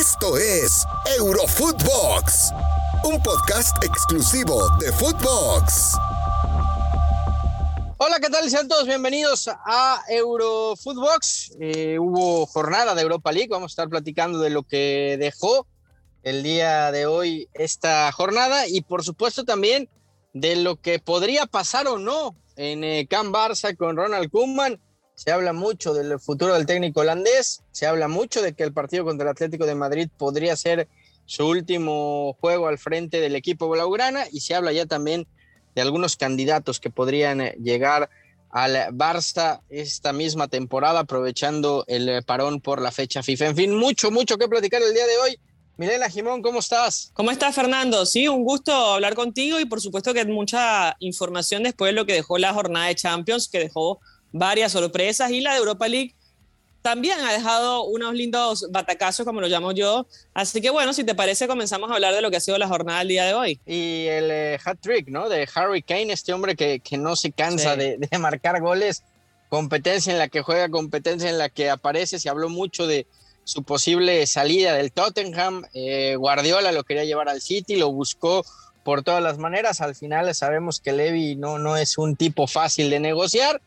Esto es Eurofootbox, un podcast exclusivo de Footbox. Hola, ¿qué tal? Sean todos bienvenidos a Eurofootbox. Eh, hubo jornada de Europa League, vamos a estar platicando de lo que dejó el día de hoy esta jornada y por supuesto también de lo que podría pasar o no en eh, Can Barça con Ronald Koeman se habla mucho del futuro del técnico holandés, se habla mucho de que el partido contra el Atlético de Madrid podría ser su último juego al frente del equipo blaugrana y se habla ya también de algunos candidatos que podrían eh, llegar al Barça esta misma temporada aprovechando el eh, parón por la fecha FIFA. En fin, mucho, mucho que platicar el día de hoy. Milena Jimón, ¿cómo estás? ¿Cómo estás, Fernando? Sí, un gusto hablar contigo y por supuesto que mucha información después de lo que dejó la jornada de Champions, que dejó varias sorpresas y la de Europa League también ha dejado unos lindos batacazos, como lo llamo yo. Así que bueno, si te parece, comenzamos a hablar de lo que ha sido la jornada del día de hoy. Y el eh, hat trick, ¿no? De Harry Kane, este hombre que, que no se cansa de, de, marcar goles, competencia en la que juega, competencia en la que aparece. Se habló mucho de su posible salida del Tottenham. Eh, Guardiola lo quería llevar al City, lo buscó por todas las maneras. Al final sabemos que Levy no, no es un tipo fácil de negociar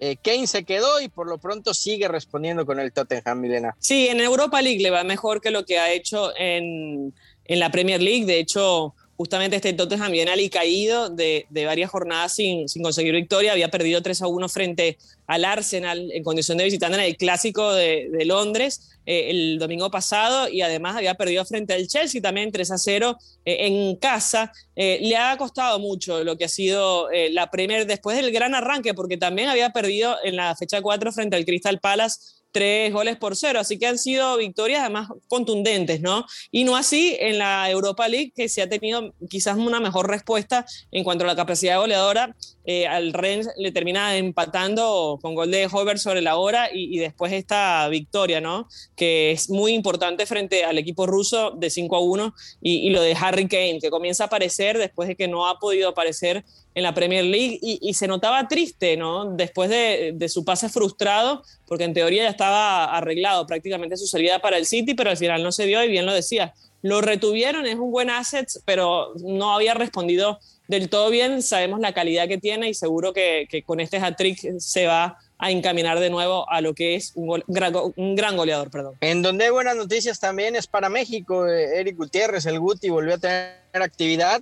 eh, Kane se quedó y por lo pronto sigue respondiendo con el Tottenham, Milena. Sí, en Europa League le va mejor que lo que ha hecho en, en la Premier League. De hecho, justamente este Tottenham viene caído de, de, varias jornadas sin, sin, conseguir victoria. Había perdido 3 a 1 frente al Arsenal en condición de visitante en el clásico de, de Londres eh, el domingo pasado y además había perdido frente al Chelsea también 3 a 0 eh, en casa. Eh, le ha costado mucho lo que ha sido la Premier después del gran arranque, porque también había perdido en la fecha 4 frente al Crystal Palace tres goles por cero, así que han sido victorias además contundentes, ¿no? Y no así en la Europa League, que se ha tenido quizás una mejor respuesta en cuanto a la capacidad goleadora. Eh, al Rennes le termina empatando con gol de Hover sobre la hora y, después esta victoria, ¿no? Que es muy importante frente al equipo ruso de 5 a 1 y, lo de Harry Kane, que comienza a aparecer después de que no ha podido aparecer en la Premier League y, y se notaba triste, ¿no? Después de, de, su pase frustrado, porque en teoría ya estaba arreglado prácticamente su salida para el City, pero al final no se dio y bien lo decía. Lo retuvieron, es un buen asset, pero no había respondido del todo bien. Sabemos la calidad que tiene y seguro que, con este hat-trick se va a encaminar de nuevo a lo que es un, gran goleador. Perdón. En donde hay buenas noticias también es para México. Eric Gutiérrez, el Guti, volvió a tener actividad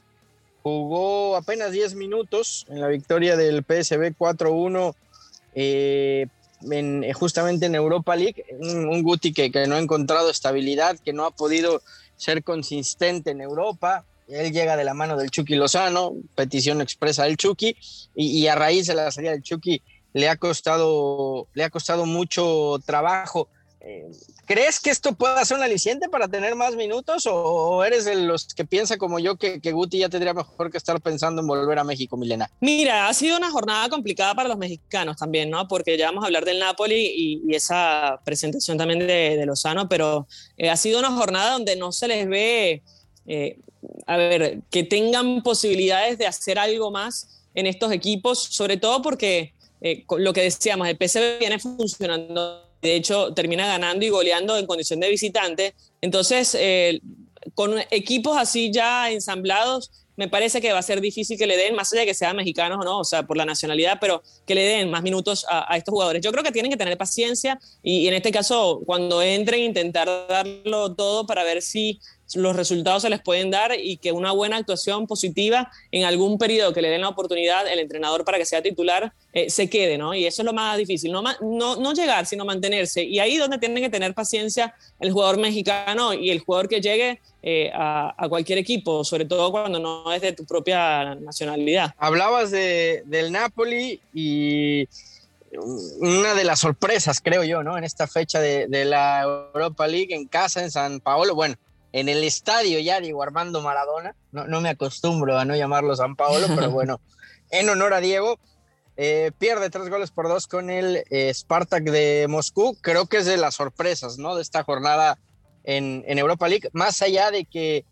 jugó apenas 10 minutos en la victoria del PSB 4-1 eh, en, justamente en Europa League. Un, un Guti que, que, no ha encontrado estabilidad, que no ha podido ser consistente en Europa. Él llega de la mano del Chucky Lozano, petición expresa del Chucky, y, y a raíz de la salida del Chucky le ha costado, le ha costado mucho trabajo. ¿Crees que esto pueda ser un aliciente para tener más minutos o eres de los que piensa como yo que, que, Guti ya tendría mejor que estar pensando en volver a México, Milena? Mira, ha sido una jornada complicada para los mexicanos también, ¿no? Porque ya vamos a hablar del Napoli y, y esa presentación también de, de Lozano, pero eh, ha sido una jornada donde no se les ve, eh, a ver, que tengan posibilidades de hacer algo más en estos equipos, sobre todo porque eh, lo que decíamos, el PSV viene funcionando de hecho termina ganando y goleando en condición de visitante. Entonces, eh, con equipos así ya ensamblados, me parece que va a ser difícil que le den, más allá de que sean mexicanos o no, o sea, por la nacionalidad, pero que le den más minutos a, a estos jugadores. Yo creo que tienen que tener paciencia y, y, en este caso, cuando entren, intentar darlo todo para ver si los resultados se les pueden dar y que una buena actuación positiva en algún periodo que le den la oportunidad el entrenador para que sea titular eh, se quede, ¿no? Y eso es lo más difícil, no, no, no llegar, sino mantenerse. Y ahí donde tienen que tener paciencia el jugador mexicano y el jugador que llegue eh, a, cualquier equipo, sobre todo cuando no es de tu propia nacionalidad. Hablabas de, del Napoli y una de las sorpresas, creo yo, ¿no? En esta fecha de la Europa League en casa, en San Paolo, bueno en el estadio ya Diego Armando Maradona. No, no me acostumbro a no llamarlo San Paolo, pero bueno, en honor a Diego. Eh, pierde tres goles por dos con el eh, Spartak de Moscú. Creo que es de las sorpresas, ¿no? De esta jornada en, en Europa League. Más allá de que,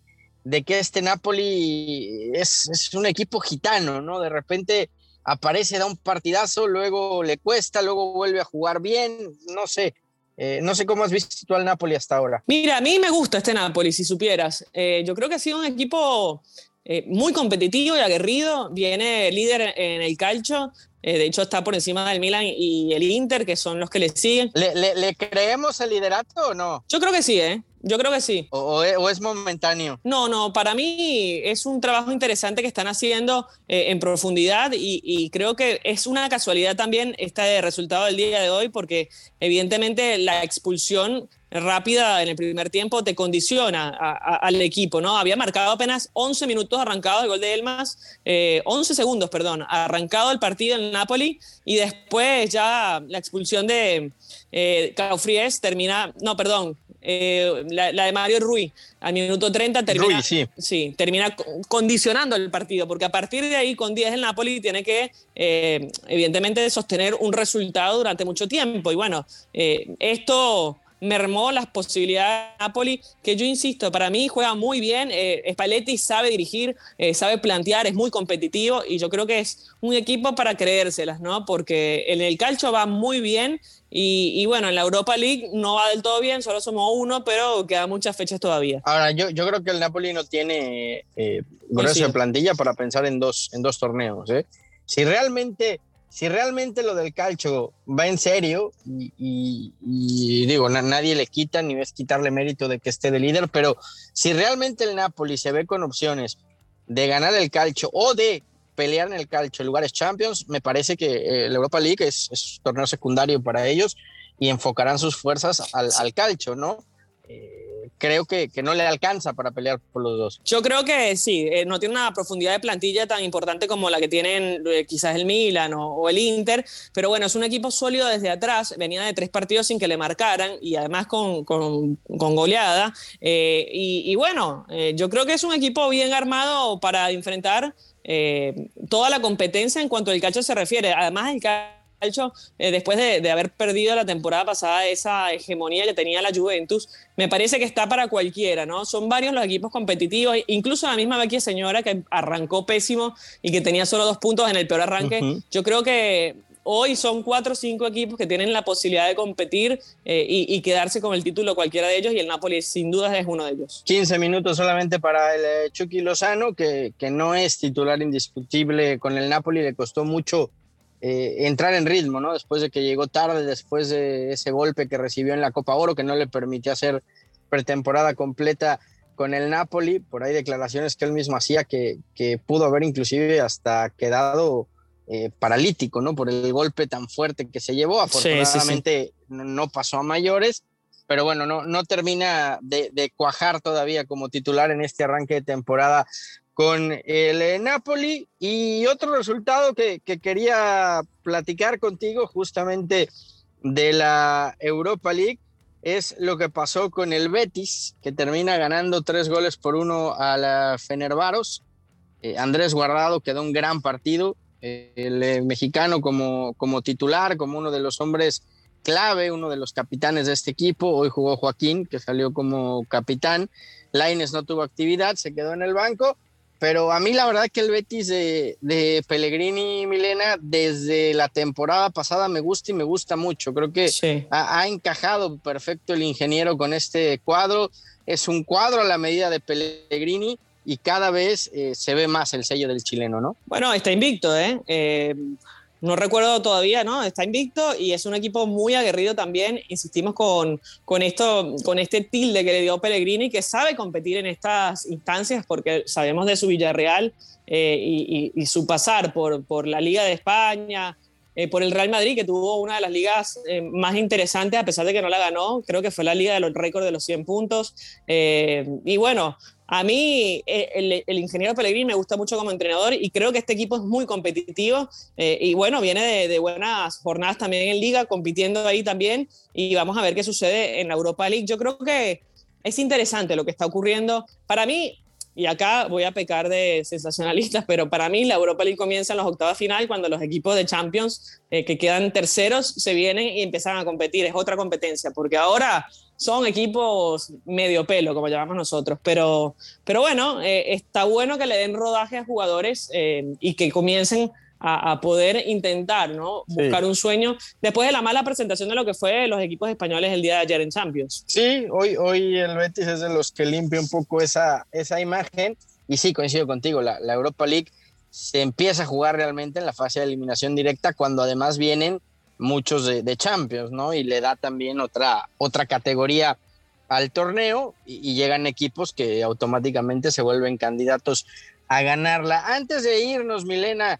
de que este Napoli es, es, un equipo gitano, ¿no? De repente aparece, da un partidazo, luego le cuesta, luego vuelve a jugar bien. No sé, Eh, no sé cómo has visto tú al Napoli hasta ahora. Mira, a mí me gusta este Napoli, si supieras. Eh, yo creo que ha sido un equipo eh, muy competitivo y aguerrido. Viene líder en el calcio. de hecho, está por encima del Milan y el Inter, que son los que le siguen. ¿Le, le creemos el liderato o no? Yo creo que sí, ¿eh? Yo creo que sí. O, es momentáneo? No, no, para mí es un trabajo interesante que están haciendo eh, en profundidad y, creo que es una casualidad también este resultado del día de hoy porque evidentemente la expulsión rápida en el primer tiempo te condiciona al equipo, ¿no? Había marcado apenas 11 minutos arrancado el gol de Elmas, 11 eh, segundos, perdón, arrancado el partido en Napoli y después ya la expulsión de eh, Caufries termina, no, perdón, eh, la, de Mario Rui al minuto 30 termina, sí. termina condicionando el partido, porque a partir de ahí con 10 el Napoli tiene que eh, evidentemente sostener un resultado durante mucho tiempo. Y bueno, eh, esto mermó las posibilidades de Napoli, que yo insisto, para mí juega muy bien, Spalletti sabe dirigir, sabe plantear, es muy competitivo y yo creo que es un equipo para creérselas, ¿no? Porque en el calcio va muy bien y, bueno, en la Europa League no va del todo bien, solo somos uno, pero quedan muchas fechas todavía. Ahora, yo, yo creo que el Napoli no tiene eh, grueso de plantilla para pensar en dos, en dos torneos. ¿eh? Si, realmente, si realmente lo del calcio va en serio, y, digo, nadie le quita ni es quitarle mérito de que esté de líder, pero si realmente el Napoli se ve con opciones de ganar el calcio o de pelear en el calcio en lugares Champions, me parece que eh, la Europa League es, es, torneo secundario para ellos y enfocarán sus fuerzas al, al calcio, ¿no? Eh, creo que, que, no le alcanza para pelear por los dos. Yo creo que sí, eh, no tiene una profundidad de plantilla tan importante como la que tienen quizás el Milan o, el Inter, pero bueno, es un equipo sólido desde atrás, venía de tres partidos sin que le marcaran y además con, con, con goleada. Y, y, bueno, yo creo que es un equipo bien armado para enfrentar eh, toda la competencia en cuanto al calcio se refiere. Además, el calcio, eh, después de, haber perdido la temporada pasada esa hegemonía que tenía la Juventus, me parece que está para cualquiera, ¿no? Son varios los equipos competitivos, incluso la misma Vecchia Señora que arrancó pésimo y que tenía solo dos puntos en el peor arranque. Yo creo que hoy son cuatro o cinco equipos que tienen la posibilidad de competir eh, y, quedarse con el título cualquiera de ellos y el Napoli sin duda es uno de ellos. 15 minutos solamente para el eh, Chucky Lozano, que, que no es titular indiscutible con el Napoli, le costó mucho eh, entrar en ritmo, ¿no? Después de que llegó tarde, después de ese golpe que recibió en la Copa Oro, que no le permitió hacer pretemporada completa con el Napoli, por ahí declaraciones que él mismo hacía que, que pudo haber inclusive hasta quedado eh, paralítico, ¿no? Por el golpe tan fuerte que se llevó. Afortunadamente No, pasó a mayores, pero bueno, no, no termina de, cuajar todavía como titular en este arranque de temporada con el eh, Napoli. Y otro resultado que, que quería platicar contigo justamente de la Europa League es lo que pasó con el Betis, que termina ganando tres goles por uno a la Fenerbaros. Eh, Andrés Guardado quedó un gran partido, el eh, mexicano como, como titular, como uno de los hombres clave, uno de los capitanes de este equipo. Hoy jugó Joaquín, que salió como capitán. Laines no tuvo actividad, se quedó en el banco. Pero a mí la verdad que el Betis de, de Pellegrini y Milena desde la temporada pasada me gusta y me gusta mucho. Creo que ha, ha, encajado perfecto el ingeniero con este cuadro. Es un cuadro a la medida de Pellegrini y cada vez eh, se ve más el sello del chileno, ¿no? Bueno, está invicto, ¿eh? ¿eh? No recuerdo todavía, ¿no? Está invicto y es un equipo muy aguerrido también. Insistimos con, con, esto, con este tilde que le dio Pellegrini, que sabe competir en estas instancias porque sabemos de su Villarreal eh, y, su pasar por, por la Liga de España, por el Real Madrid, que tuvo una de las ligas más interesantes, a pesar de que no la ganó, creo que fue la liga de los récords de los 100 puntos. y bueno, a mí eh, el, ingeniero Pellegrini me gusta mucho como entrenador y creo que este equipo es muy competitivo eh, y bueno, viene de, buenas jornadas también en liga, compitiendo ahí también y vamos a ver qué sucede en la Europa League. Yo creo que es interesante lo que está ocurriendo. Para mí, y acá voy a pecar de sensacionalistas, pero para mí la Europa League comienza en los octavos final cuando los equipos de Champions eh, que quedan terceros se vienen y empiezan a competir. Es otra competencia, porque ahora son equipos medio pelo, como llamamos nosotros. Pero, pero bueno, eh, está bueno que le den rodaje a jugadores eh, y que comiencen a, poder intentar, ¿no? Buscar un sueño después de la mala presentación de lo que fue los equipos españoles el día de ayer en Champions. Sí, hoy, hoy el Betis es de los que limpia un poco esa, esa imagen y sí, coincido contigo, la, la Europa League se empieza a jugar realmente en la fase de eliminación directa cuando además vienen muchos de, Champions, ¿no? Y le da también otra, otra categoría al torneo y, llegan equipos que automáticamente se vuelven candidatos a ganarla. Antes de irnos, Milena,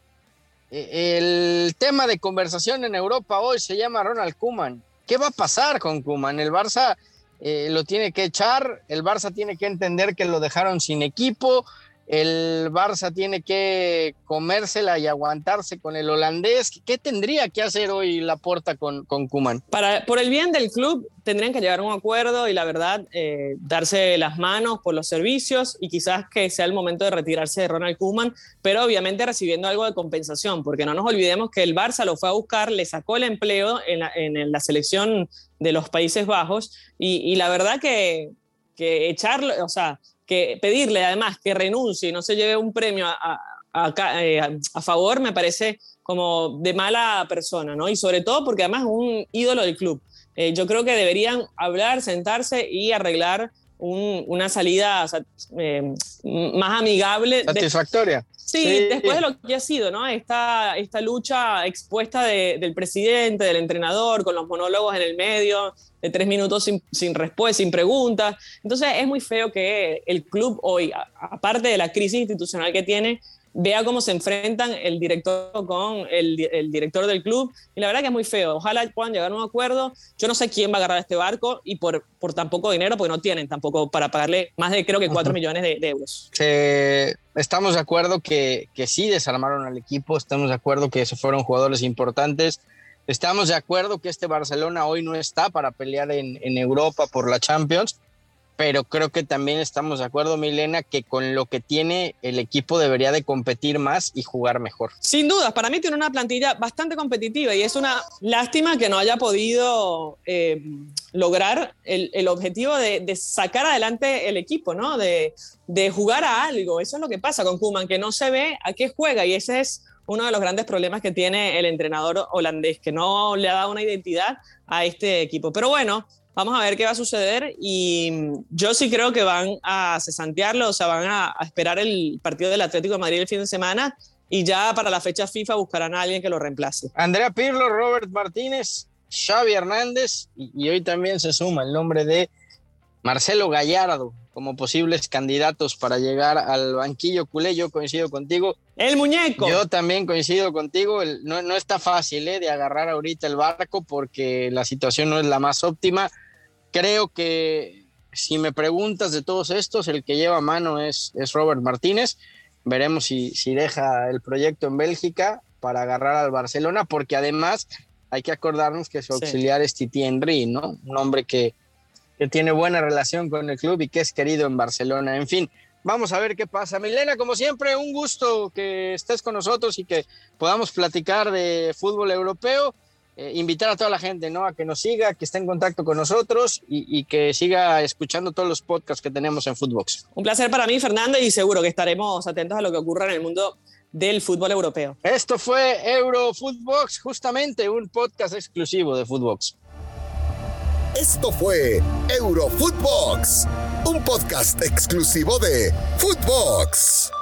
e, el tema de conversación en Europa hoy se llama Ronald Kuman. ¿Qué va a pasar con Kuman? El Barça eh, lo tiene que echar, el Barça tiene que entender que lo dejaron sin equipo, el Barça tiene que comérsela y aguantarse con el holandés. ¿Qué tendría que hacer hoy Laporta con, con Kuman? Para, por el bien del club, tendrían que llegar a un acuerdo y la verdad, eh, darse las manos por los servicios y quizás que sea el momento de retirarse de Ronald Kuman, pero obviamente recibiendo algo de compensación, porque no nos olvidemos que el Barça lo fue a buscar, le sacó el empleo en la, selección de los Países Bajos y, y la verdad que, que echarlo, o sea, que pedirle además que renuncie y no se lleve un premio a, eh, a, favor me parece como de mala persona, ¿no? Y sobre todo porque además es un ídolo del club. Eh, yo creo que deberían hablar, sentarse y arreglar una salida eh, más amigable. Satisfactoria. Sí, después de lo que ha sido, ¿no? Esta, esta lucha expuesta del presidente, del entrenador, con los monólogos en el medio, de tres minutos sin, sin respuesta, sin preguntas. Entonces es muy feo que el club hoy, aparte de la crisis institucional que tiene, vea cómo se enfrentan el director con el, el, director del club. Y la verdad que es muy feo. Ojalá puedan llegar a un acuerdo. Yo no sé quién va a agarrar este barco y por, por tan poco dinero, porque no tienen tampoco para pagarle más de creo que 4 millones de, euros. estamos de acuerdo que, que sí desarmaron al equipo, estamos de acuerdo que esos fueron jugadores importantes. Estamos de acuerdo que este Barcelona hoy no está para pelear en, en Europa por la Champions, pero creo que también estamos de acuerdo, Milena, que con lo que tiene el equipo debería de competir más y jugar mejor. Sin dudas, para mí tiene una plantilla bastante competitiva y es una lástima que no haya podido eh, lograr el, objetivo de, sacar adelante el equipo, ¿no? De, de jugar a algo. Eso es lo que pasa con Kuman, que no se ve a qué juega y ese es uno de los grandes problemas que tiene el entrenador holandés, que no le ha dado una identidad a este equipo. Pero bueno, Vamos a ver qué va a suceder y yo sí creo que van a cesantearlo, o sea, van a, esperar el partido del Atlético de Madrid el fin de semana y ya para la fecha FIFA buscarán a alguien que lo reemplace. Andrea Pirlo, Robert Martínez, Xavi Hernández y, hoy también se suma el nombre de Marcelo Gallardo como posibles candidatos para llegar al banquillo culé. Yo coincido contigo. El muñeco. Yo también coincido contigo. no, no, está fácil ¿eh? de agarrar ahorita el barco porque la situación no es la más óptima. Creo que si me preguntas de todos estos, el que lleva mano es, es Robert Martínez. Veremos si, si deja el proyecto en Bélgica para agarrar al Barcelona, porque además hay que acordarnos que su auxiliar es Titi Henry, ¿no? Un hombre que, que tiene buena relación con el club y que es querido en Barcelona. En fin, vamos a ver qué pasa. Milena, como siempre, un gusto que estés con nosotros y que podamos platicar de fútbol europeo. Eh, invitar a toda la gente ¿no? a que nos siga, que esté en contacto con nosotros y, que siga escuchando todos los podcasts que tenemos en Footbox. Un placer para mí, Fernando, y seguro que estaremos atentos a lo que ocurra en el mundo del fútbol europeo. Esto fue Eurofootbox, justamente un podcast exclusivo de Footbox. Esto fue Eurofootbox, un podcast exclusivo de Footbox.